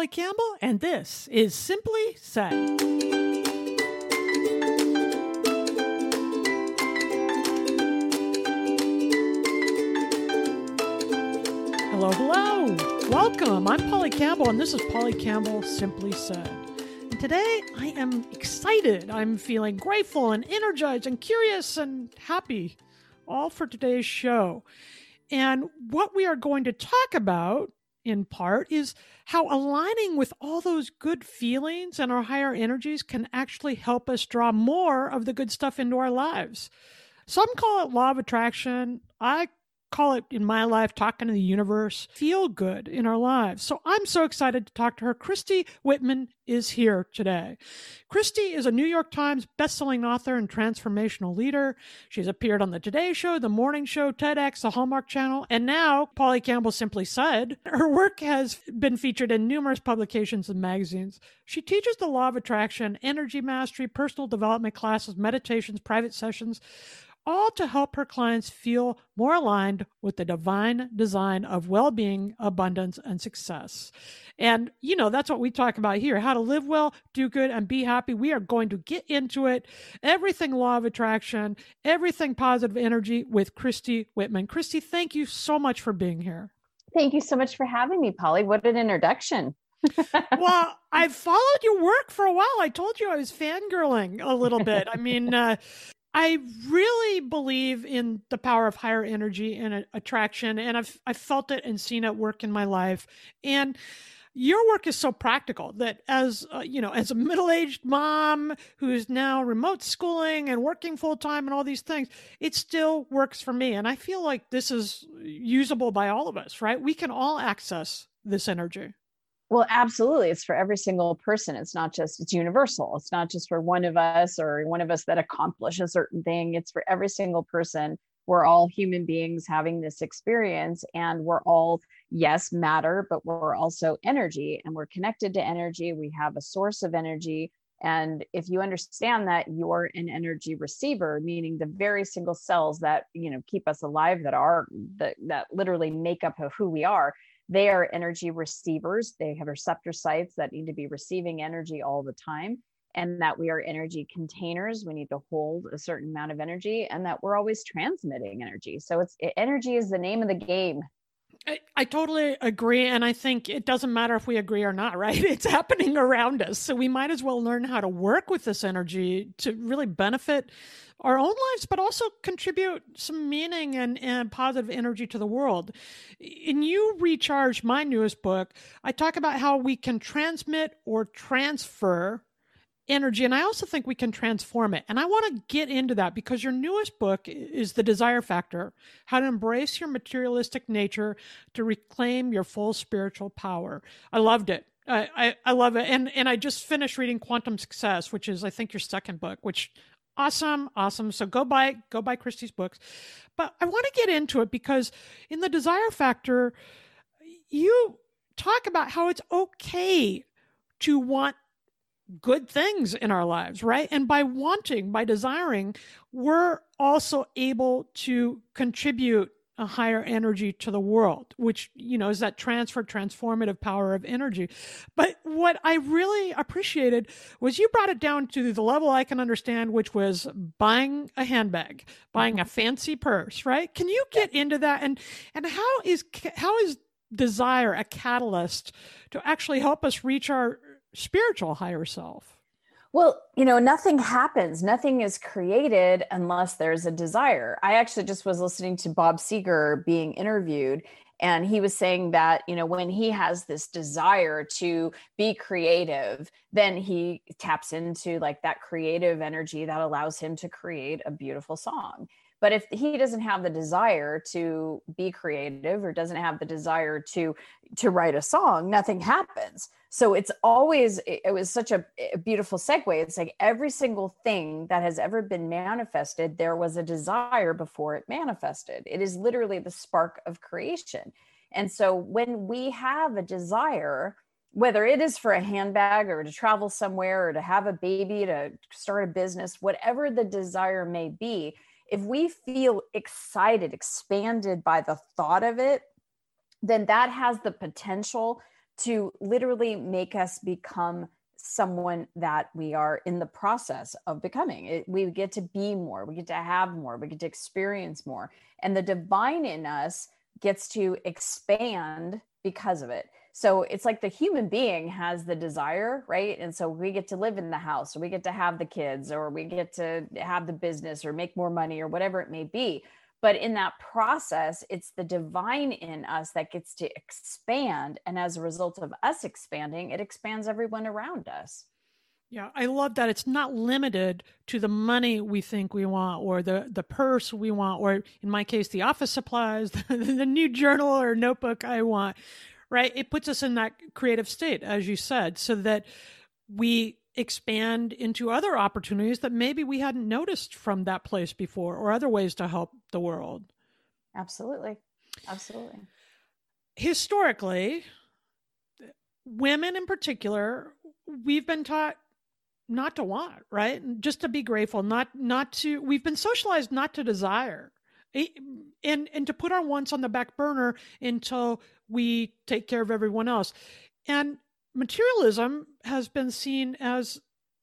Polly Campbell, and this is Simply Said. Hello, hello. Welcome. I'm Polly Campbell, and this is Polly Campbell Simply Said. And today I am excited. I'm feeling grateful and energized and curious and happy, all for today's show. And what we are going to talk about, in part, is how aligning with all those good feelings and our higher energies can actually help us draw more of the good stuff into our lives. Some call it law of attraction. I call it in my life talking to the universe, feel good in our lives. So I'm so excited to talk to her. Christy Whitman is here today. Christy is a New York Times bestselling author and transformational leader. She's appeared on the Today Show, the Morning Show, TEDx, the Hallmark Channel, and now Polly Campbell simply said her work has been featured in numerous publications and magazines. She teaches the law of attraction, energy mastery, personal development classes, meditations, private sessions all to help her clients feel more aligned with the divine design of well being, abundance, and success. And, you know, that's what we talk about here how to live well, do good, and be happy. We are going to get into it. Everything law of attraction, everything positive energy with Christy Whitman. Christy, thank you so much for being here. Thank you so much for having me, Polly. What an introduction. well, I've followed your work for a while. I told you I was fangirling a little bit. I mean, uh, I really believe in the power of higher energy and attraction, and I've I've felt it and seen it work in my life. And your work is so practical that as uh, you know, as a middle-aged mom who's now remote schooling and working full time and all these things, it still works for me. And I feel like this is usable by all of us, right? We can all access this energy. Well, absolutely. It's for every single person. It's not just, it's universal. It's not just for one of us or one of us that accomplish a certain thing. It's for every single person. We're all human beings having this experience, and we're all, yes, matter, but we're also energy and we're connected to energy. We have a source of energy. And if you understand that you're an energy receiver, meaning the very single cells that you know keep us alive, that are that that literally make up of who we are, they are energy receivers. They have receptor sites that need to be receiving energy all the time, and that we are energy containers. We need to hold a certain amount of energy, and that we're always transmitting energy. So it's energy is the name of the game. I, I, totally agree. And I think it doesn't matter if we agree or not, right? It's happening around us. So we might as well learn how to work with this energy to really benefit our own lives, but also contribute some meaning and, and positive energy to the world. In You Recharge, my newest book, I talk about how we can transmit or transfer energy and i also think we can transform it. And i want to get into that because your newest book is the desire factor how to embrace your materialistic nature to reclaim your full spiritual power. I loved it. I, I, I love it. And and i just finished reading quantum success which is i think your second book which awesome awesome. So go buy go buy Christy's books. But i want to get into it because in the desire factor you talk about how it's okay to want good things in our lives right and by wanting by desiring we're also able to contribute a higher energy to the world, which, you know, is that transfer, transformative power of energy. But what I really appreciated was you brought it down to the level I can understand, which was buying a handbag, buying a fancy purse, right? Can you get into that? And, and how is, how is desire a catalyst to actually help us reach our spiritual higher self? Well, you know, nothing happens, nothing is created unless there's a desire. I actually just was listening to Bob Seger being interviewed, and he was saying that, you know, when he has this desire to be creative, then he taps into like that creative energy that allows him to create a beautiful song. But if he doesn't have the desire to be creative or doesn't have the desire to to write a song, nothing happens. So it's always it was such a, beautiful segue. It's like every single thing that has ever been manifested, there was a desire before it manifested. It is literally the spark of creation. And so when we have a desire, whether it is for a handbag or to travel somewhere or to have a baby, to start a business, whatever the desire may be, if we feel excited, expanded by the thought of it, then that has the potential to literally make us become someone that we are in the process of becoming. It, we get to be more, we get to have more, we get to experience more. And the divine in us gets to expand because of it. So it's like the human being has the desire, right? And so we get to live in the house, or we get to have the kids, or we get to have the business, or make more money, or whatever it may be. But in that process, it's the divine in us that gets to expand. And as a result of us expanding, it expands everyone around us. Yeah, I love that. It's not limited to the money we think we want or the, the purse we want, or in my case, the office supplies, the, the new journal or notebook I want, right? It puts us in that creative state, as you said, so that we expand into other opportunities that maybe we hadn't noticed from that place before or other ways to help the world. Absolutely. Absolutely. Historically, women in particular, we've been taught not to want, right? Just to be grateful, not not to we've been socialized not to desire. And and to put our wants on the back burner until we take care of everyone else. And materialism has been seen as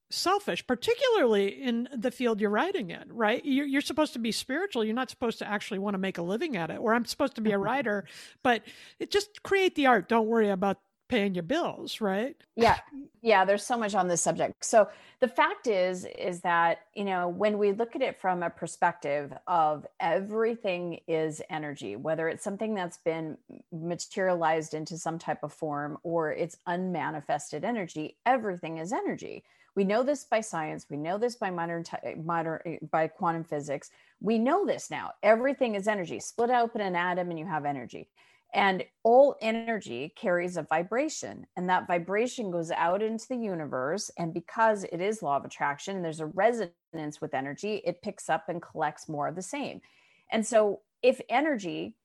selfish, particularly in the field you're writing in, right? You're, you're, supposed to be spiritual. You're not supposed to actually want to make a living at it. Or I'm supposed to be a writer, but it just create the art. Don't worry about paying your bills right? Yeah. Yeah there's so much on this subject. So the fact is is that you know when we look at it from a perspective of everything is energy whether it's something that's been materialized into some type of form or it's unmanifested energy everything is energy. We know this by science. We know this by modern modern by quantum physics. We know this now. Everything is energy. Split open an atom and you have energy and all energy carries a vibration, and that vibration goes out into the universe. And because it is law of attraction, and there's a resonance with energy, it picks up and collects more of the same. And so, if energy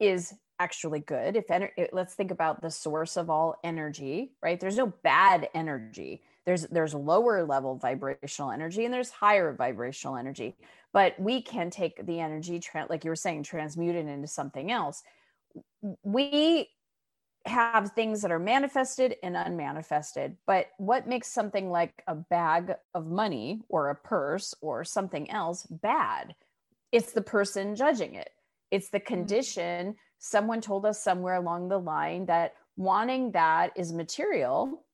is actually good, if ener- let's think about the source of all energy, right? There's no bad energy. There's there's lower level vibrational energy and there's higher vibrational energy. But we can take the energy, tra- like you were saying, transmute it into something else we have things that are manifested and unmanifested. But what makes something like a bag of money or a purse or something else bad? It's the person judging it. It's the mm-hmm. condition. Someone told us somewhere along the line that wanting that is material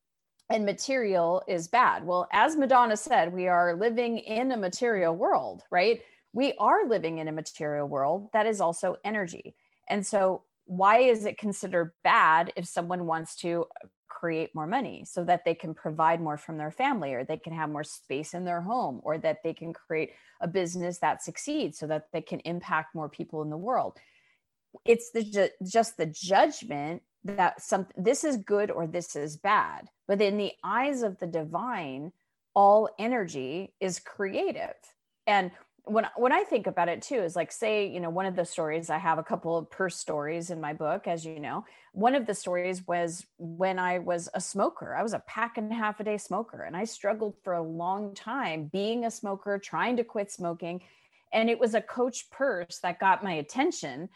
and material is bad. Well, as Madonna said, we are living in a material world, right? We are living in a material world that is also energy. And so why is it considered bad if someone wants to create more money so that they can provide more from their family or they can have more space in their home or that they can create a business that succeeds so that they can impact more people in the world? It's the just the judgment that some this is good or this is bad but in the eyes of the divine all energy is creative. And when when I think about it too is like say you know one of the stories I have a couple of purse stories in my book as you know. One of the stories was when I was a smoker. I was a pack and a half a day smoker and I struggled for a long time being a smoker trying to quit smoking and it was a coach purse that got my attention.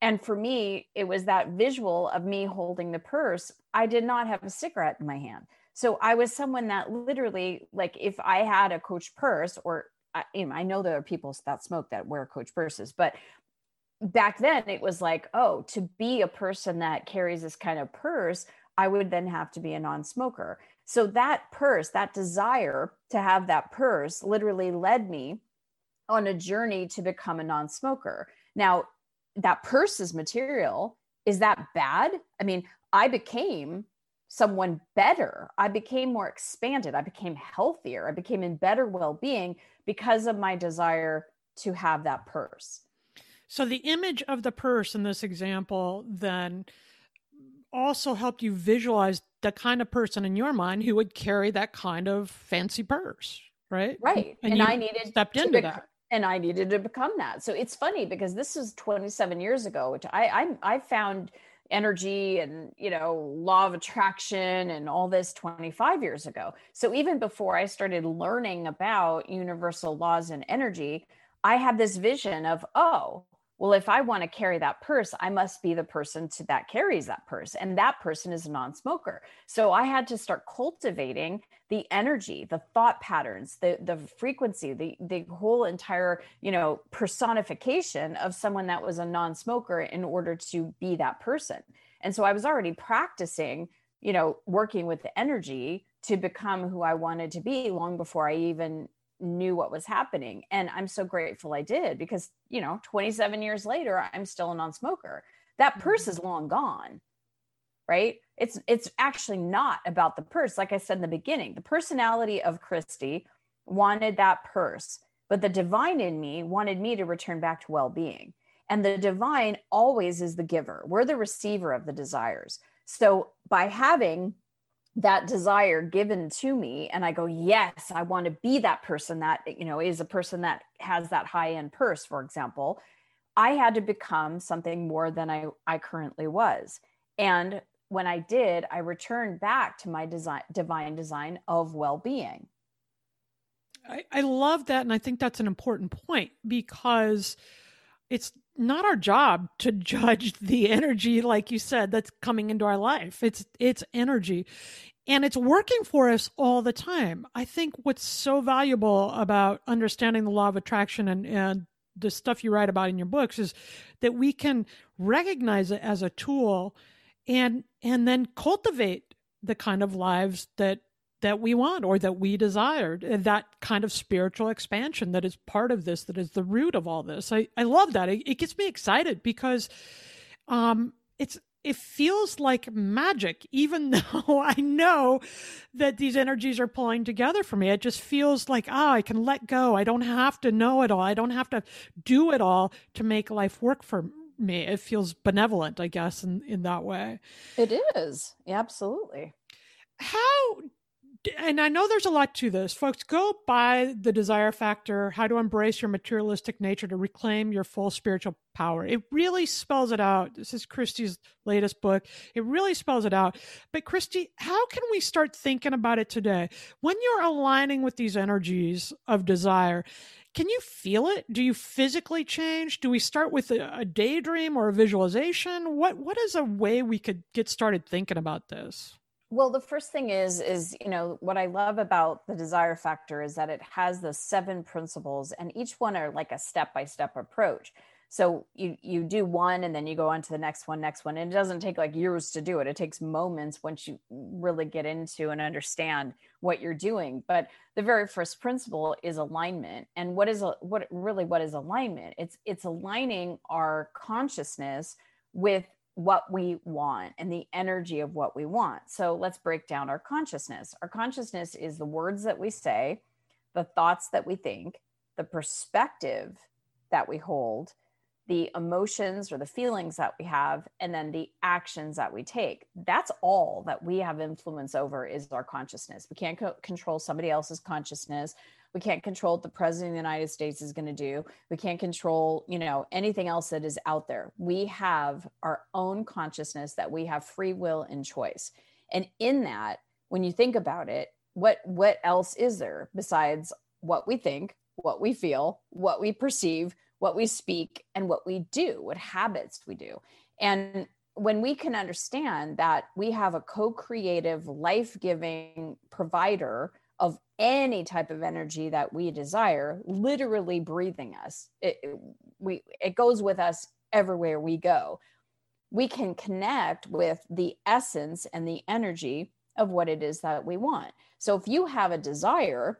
And for me it was that visual of me holding the purse. I did not have a cigarette in my hand. So I was someone that literally like if I had a coach purse or I, you know, I know there are people that smoke that wear coach purses, but back then it was like, oh, to be a person that carries this kind of purse, I would then have to be a non smoker. So that purse, that desire to have that purse literally led me on a journey to become a non smoker. Now, that purse is material. Is that bad? I mean, I became someone better. I became more expanded. I became healthier. I became in better well being because of my desire to have that purse. So, the image of the purse in this example then also helped you visualize the kind of person in your mind who would carry that kind of fancy purse, right? Right. And, and I needed stepped into bec- that. And I needed to become that. So it's funny because this is 27 years ago, which I I, I found energy and you know law of attraction and all this 25 years ago. So even before i started learning about universal laws and energy i had this vision of oh well, if I want to carry that purse, I must be the person to, that carries that purse. And that person is a non smoker. So I had to start cultivating the energy, the thought patterns, the, the frequency, the, the whole entire, you know, personification of someone that was a non smoker in order to be that person. And so I was already practicing, you know, working with the energy to become who I wanted to be long before I even knew what was happening and i'm so grateful i did because you know 27 years later i'm still a non-smoker. That purse is mm-hmm. long gone right? It's it's actually not about the purse. Like i said in the beginning the personality of christy wanted that purse but the divine in me wanted me to return back to well-being. And the divine always is the giver. We're the receiver of the desires. So by having that desire given to me and i go yes i want to be that person that eh, you know is a person that has that high end purse for example i had to become something more than i i currently was. And when i did i returned back to my design divine design of well-being. I, I love that and i think that's an important point because it's not our job to judge the energy like you said that's coming into our life. It's it's energy. And it's working for us all the time. I think what's so valuable about understanding the law of attraction and and the stuff you write about in your books is that we can recognize it as a tool and and then cultivate the kind of lives that that we want or that we desire that kind of spiritual expansion that is part of this that is the root of all this. I, I love that. It, it gets me excited because um it's it feels like magic even though i know that these energies are pulling together for me. It just feels like ah oh, i can let go. I don't have to know it all. I don't have to do it all to make life work for me. It feels benevolent i guess in in that way. It is. Absolutely. How and I know there's a lot to this. Folks, go buy The Desire Factor How to Embrace Your Materialistic Nature to Reclaim Your Full Spiritual Power. It really spells it out. This is Christy's latest book. It really spells it out. But, Christy, how can we start thinking about it today? When you're aligning with these energies of desire, can you feel it? Do you physically change? Do we start with a, a daydream or a visualization? What What is a way we could get started thinking about this? Well the first thing is is you know what i love about the desire factor is that it has the seven principles and each one are like a step by step approach. So you you do one and then you go on to the next one next one and it doesn't take like years to do it. It takes moments once you really get into and understand what you're doing. But the very first principle is alignment and what is a what really what is alignment? It's it's aligning our consciousness with what we want and the energy of what we want. So let's break down our consciousness. Our consciousness is the words that we say, the thoughts that we think, the perspective that we hold, the emotions or the feelings that we have, and then the actions that we take. That's all that we have influence over is our consciousness. We can't co- control somebody else's consciousness we can't control what the president of the united states is going to do we can't control you know anything else that is out there we have our own consciousness that we have free will and choice and in that when you think about it what what else is there besides what we think what we feel what we perceive what we speak and what we do what habits we do. And when we can understand that we have a co-creative life-giving provider of any type of energy that we desire literally breathing us it, it, we it goes with us everywhere we go. We can connect with the essence and the energy of what it is that we want. So if you have a desire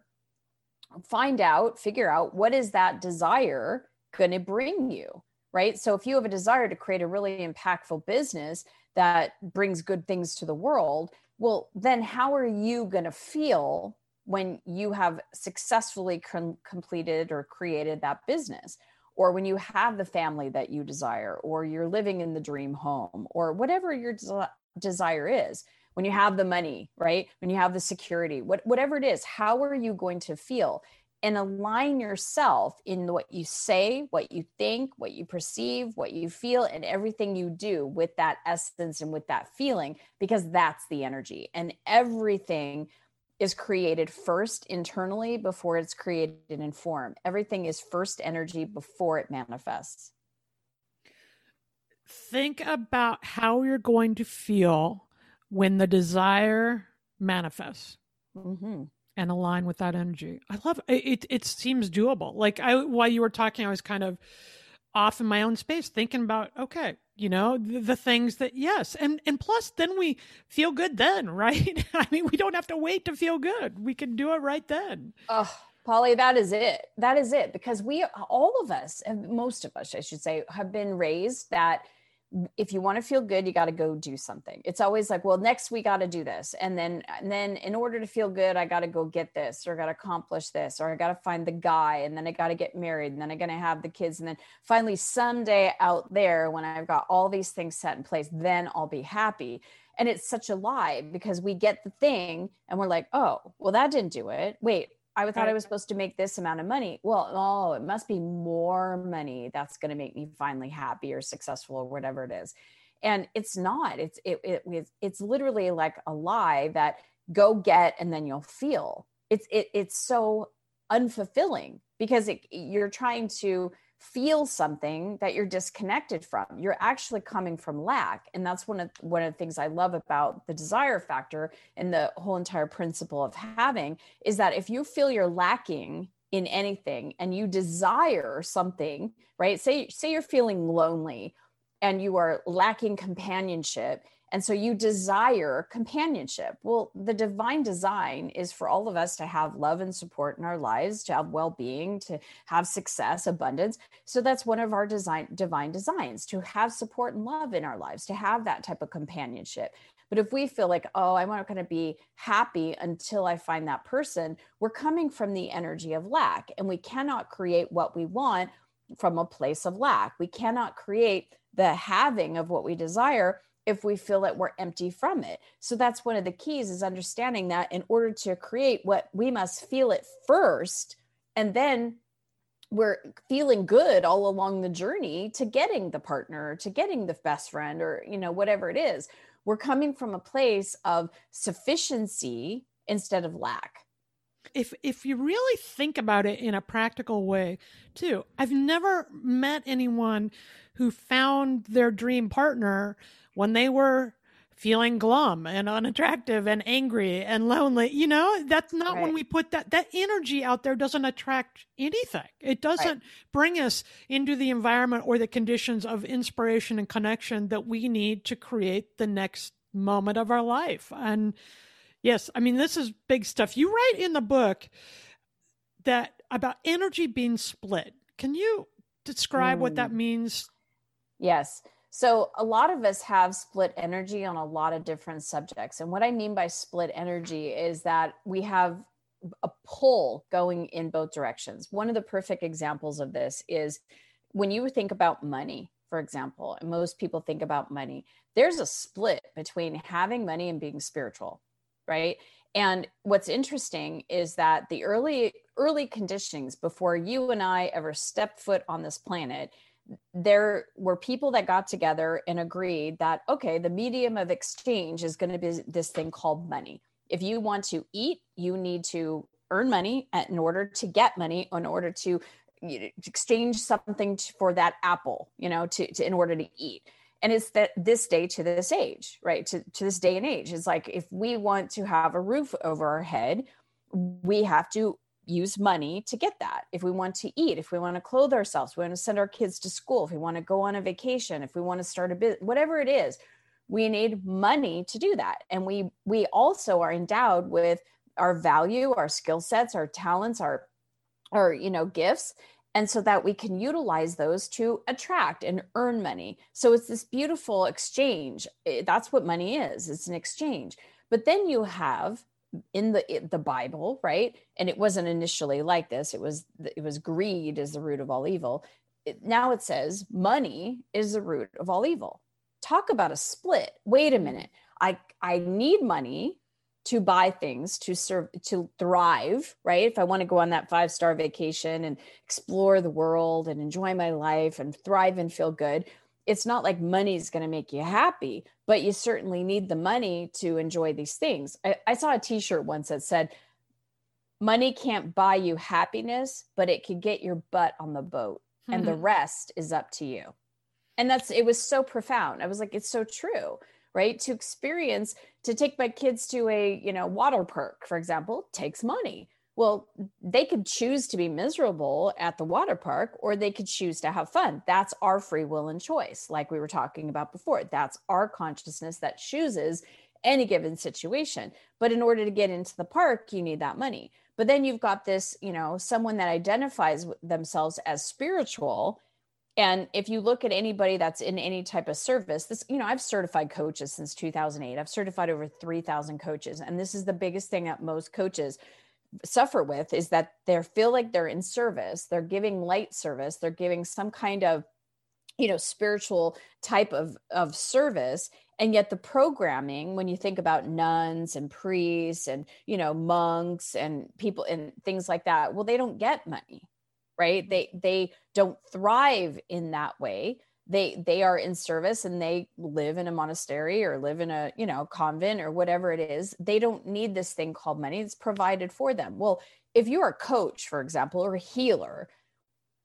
find out figure out what is that desire going to bring you right? So if you have a desire to create a really impactful business that brings good things to the world well then how are you going to feel when you have successfully com- completed or created that business? Or when you have the family that you desire or you're living in the dream home or whatever your des- desire is when you have the money right? When you have the security what, whatever it is how are you going to feel and align yourself in what you say what you think what you perceive what you feel and everything you do with that essence and with that feeling because that's the energy and everything is created first internally before it's created in form. Everything is first energy before it manifests. think about how you're going to feel when the desire manifests. Mm-hmm and align with that energy. I love it. It, it seems doable. Like I, while you were talking, I was kind of off in my own space thinking about, okay, you know, the, the things that, yes. And, and plus then we feel good then, right? I mean, we don't have to wait to feel good. We can do it right then. Oh, Polly, that is it. That is it. Because we, all of us, most of us, I should say, have been raised that if you want to feel good you got to go do something. It's always like well next we got to do this. And then and then in order to feel good i got to go get this or got to accomplish this or i got to find the guy and then i got to get married and then i got to have the kids and then finally someday out there when i've got all these things set in place then i'll be happy. And it's such a lie because we get the thing and we're like oh well that didn't do it. Wait I thought I was supposed to make this amount of money. Well, oh, it must be more money that's going to make me finally happy or successful or whatever it is. And it's not. It's it, it it's literally like a lie that go get and then you'll feel. It's it it's so unfulfilling because it, you're trying to feel something that you're disconnected from. You're actually coming from lack and that's one of one of the things i love about the desire factor and the whole entire principle of having is that if you feel you're lacking in anything and you desire something right? Say say you're feeling lonely and you are lacking companionship and so you desire companionship. Well, the divine design is for all of us to have love and support in our lives, to have well being, to have success, abundance. So that's one of our design, divine designs to have support and love in our lives, to have that type of companionship. But if we feel like, oh, I'm not going to be happy until I find that person, we're coming from the energy of lack. And we cannot create what we want from a place of lack. We cannot create the having of what we desire if we feel that we're empty from it. So that's one of the keys is understanding that in order to create what we must feel it first and then we're feeling good all along the journey to getting the partner to getting the best friend or you know whatever it is we're coming from a place of sufficiency instead of lack if if you really think about it in a practical way too i've never met anyone who found their dream partner when they were feeling glum and unattractive and angry and lonely you know that's not right. when we put that that energy out there doesn't attract anything it doesn't right. bring us into the environment or the conditions of inspiration and connection that we need to create the next moment of our life and yes i mean this is big stuff you write in the book that about energy being split can you describe mm. what that mm. means yes so, a lot of us have split energy on a lot of different subjects. And what I mean by split energy is that we have a pull going in both directions. One of the perfect examples of this is when you think about money, for example, and most people think about money, there's a split between having money and being spiritual, right? And what's interesting is that the early early conditionings before you and I ever stepped foot on this planet, there were people that got together and agreed that okay the medium of exchange is going to be this thing called money. If you want to eat you need to earn money in order to get money in order to exchange something for that apple you know to, to in order to eat. And it's that this day to this age right? To, to this day and age. It's like if we want to have a roof over our head we have to use money to get that. If we want to eat, if we want to clothe ourselves, we want to send our kids to school, if we want to go on a vacation, if we want to start a business, whatever it is, we need money to do that. And we we also are endowed with our value, our skill sets, our talents, our our you know gifts and so that we can utilize those to attract and earn money. So it's this beautiful exchange. Eh, that's what money is. It's an exchange. But then you have in the the bible right? And it wasn't initially like this. It was it was greed is the root of all evil. It, now it says money is the root of all evil. Talk about a split. Wait a minute. I i need money to buy things to serve to thrive right? If i want to go on that five star vacation and explore the world and enjoy my life and thrive and feel good it's not like money is going to make you happy, but you certainly need the money to enjoy these things. I, I saw a t shirt once that said, Money can't buy you happiness, but it can get your butt on the boat, mm-hmm. and the mm-hmm. rest is up to you. and that's it was so profound i was like it's so true right to experience to take my kids to a you know water park for example takes money well they could choose to be miserable at the water park or they could choose to have fun. That's our free will and choice like we were talking about before. That's our consciousness that chooses any given situation. But in order to get into the park you need that money. But then you've got this you know someone that identifies themselves as spiritual. And if you look at anybody that's in any type of service this you know i've certified coaches since 2008 i've certified over 3000 coaches and this is the biggest thing that most coaches suffer with is that they feel like they're in service they're giving light service they're giving some kind of you know spiritual type of of service. And yet the programming when you think about nuns and priests and you know monks and people and things like that well they don't get money right? Mm-hmm. They they don't thrive in that way they they are in service and they live in a monastery or live in a you know convent or whatever it is they don't need this thing called money. It's provided for them. Well if you're a coach for example or a healer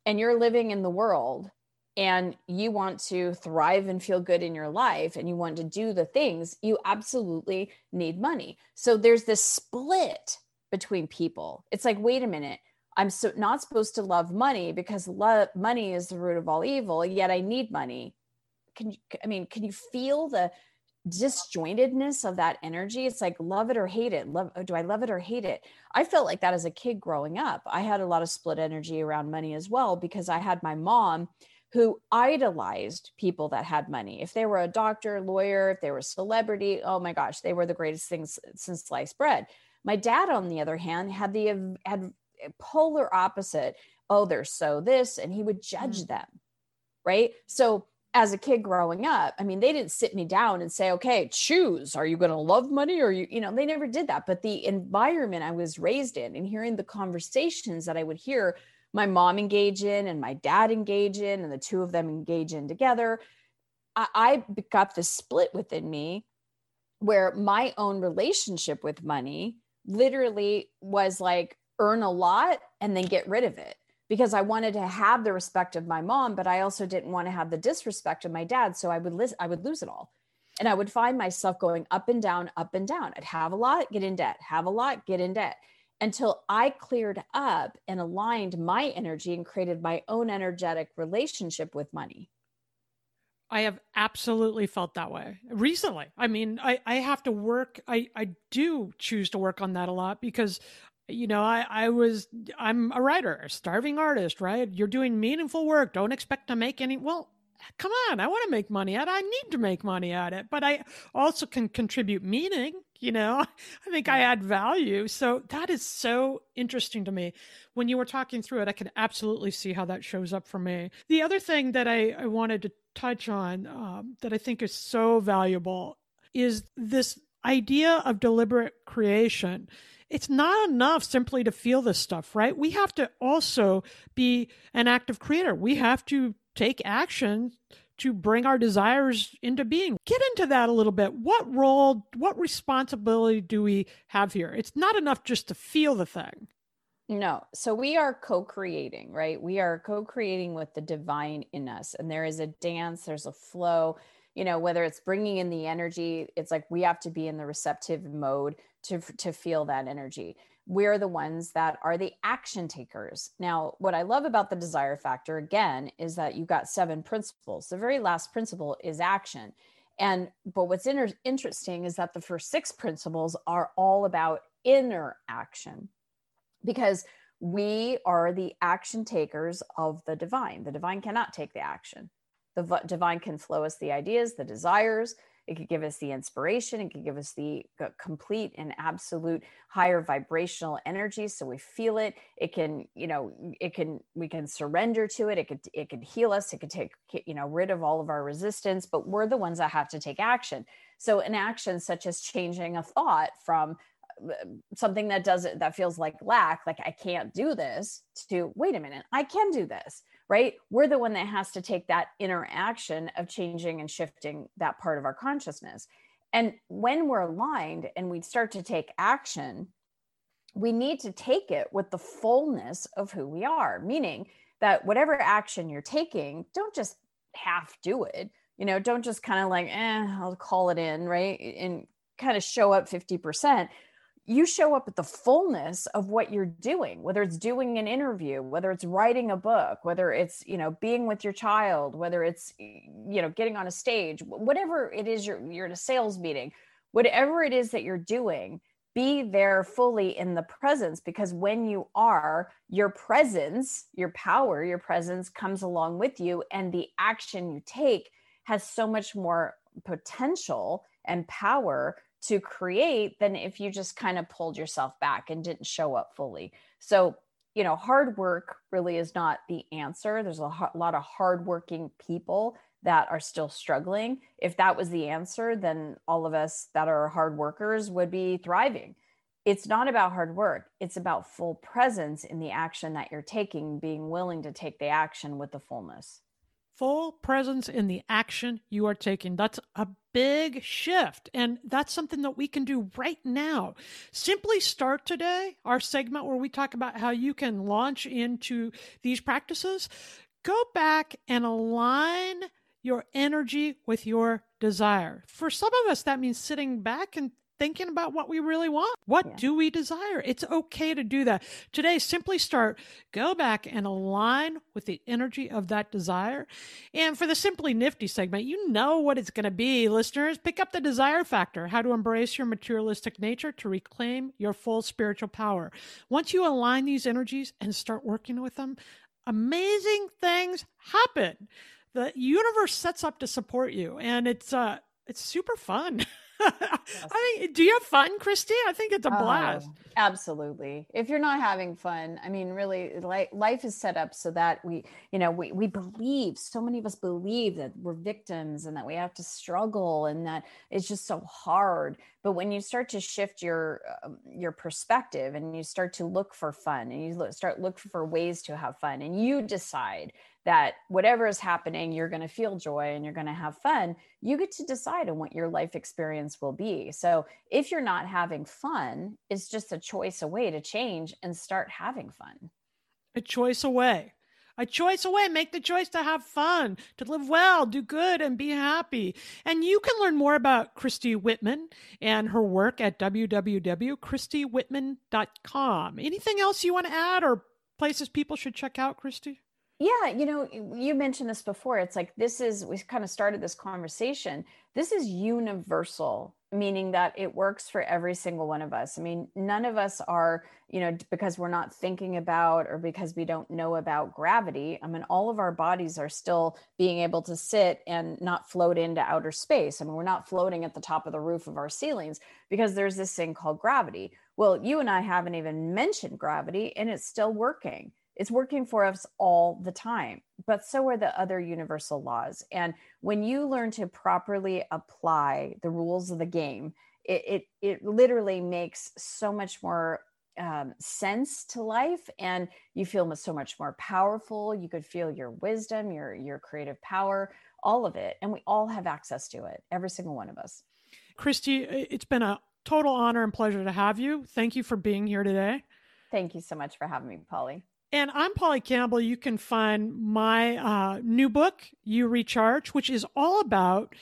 and you're living in the world and you want to thrive and feel good in your life and you want to do the things you absolutely need money. So there's this split between people. It's like wait a minute I'm so not supposed to love money because love money is the root of all evil. Yet I need money. Can you? I mean, can you feel the disjointedness of that energy? It's like love it or hate it. Love. Do I love it or hate it? I felt like that as a kid growing up. I had a lot of split energy around money as well because I had my mom who idolized people that had money. If they were a doctor, lawyer, if they were a celebrity, oh my gosh, they were the greatest things since sliced bread. My dad, on the other hand, had the had polar opposite. Oh, they're so this, and he would judge mm. them. Right. So as a kid growing up, I mean, they didn't sit me down and say, okay, choose. Are you going to love money or you, you know, they never did that. But the environment I was raised in and hearing the conversations that I would hear my mom engage in and my dad engage in, and the two of them engage in together, I, I got this split within me where my own relationship with money literally was like earn a lot and then get rid of it because I wanted to have the respect of my mom, but I also didn't want to have the disrespect of my dad. So I would list, I would lose it all. And I would find myself going up and down, up and down. I'd have a lot, get in debt, have a lot, get in debt until I cleared up and aligned my energy and created my own energetic relationship with money. I have absolutely felt that way recently. I mean, I, I have to work. I, I do choose to work on that a lot because you know, I, I was, I'm a writer, a starving artist, right? You're doing meaningful work. Don't expect to make any, well, come on, I want to make money at it. I need to make money at it, but I also can contribute meaning. You know, I think I add value. So that is so interesting to me. When you were talking through it, I can absolutely see how that shows up for me. The other thing that I, I wanted to touch on um, that I think is so valuable is this idea of deliberate creation it's not enough simply to feel this stuff, right? We have to also be an active creator. We have to take action to bring our desires into being. Get into that a little bit. What role, what responsibility do we have here? It's not enough just to feel the thing. No. So we are co creating, right? We are co creating with the divine in us. And there is a dance, there's a flow, you know, whether it's bringing in the energy, it's like we have to be in the receptive mode to to feel that energy. We're the ones that are the action takers. Now what i love about the desire factor again is that you've got seven principles. The very last principle is action. And but what's inter- interesting is that the first six principles are all about inner action because we are the action takers of the divine. The divine cannot take the action the divine can flow us the ideas the desires it could give us the inspiration. It could give us the complete and absolute higher vibrational energy. So we feel it. It can, you know, it can, we can surrender to it. It could, it could heal us. It could take, you know, rid of all of our resistance, but we're the ones that have to take action. So an action such as changing a thought from uh, something that does it that feels like lack like i can't do this to wait a minute i can do this right? We're the one that has to take that interaction of changing and shifting that part of our consciousness. And when we're aligned and we start to take action, we need to take it with the fullness of who we are, meaning that whatever action you're taking, don't just half do it. You know, don't just kind of like, eh, I'll call it in, right? And kind of show up 50% you show up at the fullness of what you're doing whether it's doing an interview whether it's writing a book whether it's you know being with your child whether it's you know getting on a stage whatever it is you're you're at a sales meeting whatever it is that you're doing be there fully in the presence because when you are your presence your power your presence comes along with you and the action you take has so much more potential and power to create than if you just kind of pulled yourself back and didn't show up fully. So, you know, hard work really is not the answer. There's a lot of hardworking people that are still struggling. If that was the answer, then all of us that are hard workers would be thriving. It's not about hard work, it's about full presence in the action that you're taking, being willing to take the action with the fullness full presence in the action you are taking. That's a big shift. And that's something that we can do right now. Simply start today, our segment where we talk about how you can launch into these practices. Go back and align your energy with your desire. For some of us, that means sitting back and thinking about what we really want. What yeah. do we desire? It's okay to do that. Today, simply start, go back and align with the energy of that desire. And for the Simply Nifty segment, you know what it's going to be, listeners. Pick up the desire factor, how to embrace your materialistic nature to reclaim your full spiritual power. Once you align these energies and start working with them, amazing things happen. The universe sets up to support you, and it's uh, it's super fun. I mean, do you have fun, Christy? I think it's a blast. Oh, absolutely. If you're not having fun, I mean, really, life is set up so that we, you know, we, we believe, so many of us believe that we're victims and that we have to struggle and that it's just so hard. But when you start to shift your, um, your perspective and you start to look for fun and you start look for ways to have fun and you decide that whatever is happening, you're going to feel joy and you're going to have fun. You get to decide on what your life experience will be. So if you're not having fun, it's just a choice away to change and start having fun. A choice away. A choice away. Make the choice to have fun, to live well, do good, and be happy. And you can learn more about Christy Whitman and her work at www.christywhitman.com. Anything else you want to add or places people should check out, Christy? Yeah, you know, you mentioned this before. It's like this is, we kind of started this conversation. This is universal, meaning that it works for every single one of us. I mean, none of us are, you know, because we're not thinking about or because we don't know about gravity. I mean, all of our bodies are still being able to sit and not float into outer space. I mean, we're not floating at the top of the roof of our ceilings because there's this thing called gravity. Well, you and I haven't even mentioned gravity and it's still working it's working for us all the time, but so are the other universal laws. And when you learn to properly apply the rules of the game, it, it, it literally makes so much more um, sense to life and you feel so much more powerful. You could feel your wisdom, your, your creative power, all of it. And we all have access to it, every single one of us. Christy, it's been a total honor and pleasure to have you. Thank you for being here today. Thank you so much for having me, Polly. And I'm Polly Campbell. You can find my uh, new book, You Recharge, which is all about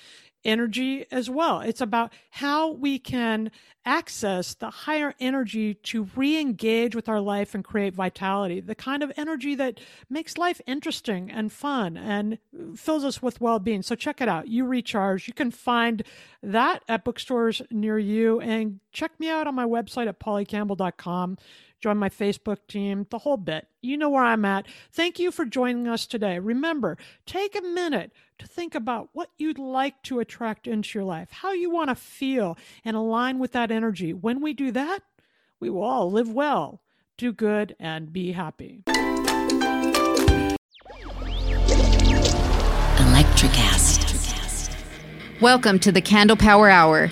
energy as well. It's about how we can access the higher energy to re engage with our life and create vitality, the kind of energy that makes life interesting and fun and fills us with well being. So check it out. You Recharge. You can find that at bookstores near you and check me out on my website at pollycampbell.com join my Facebook team, the whole bit. You know where I'm at. Thank you for joining us today. Remember, take a minute to think about what you'd like to attract into your life, how you want to feel, and align with that energy. When we do that, we will all live well, do good, and be happy. Electricast. Welcome to the Candle Power Hour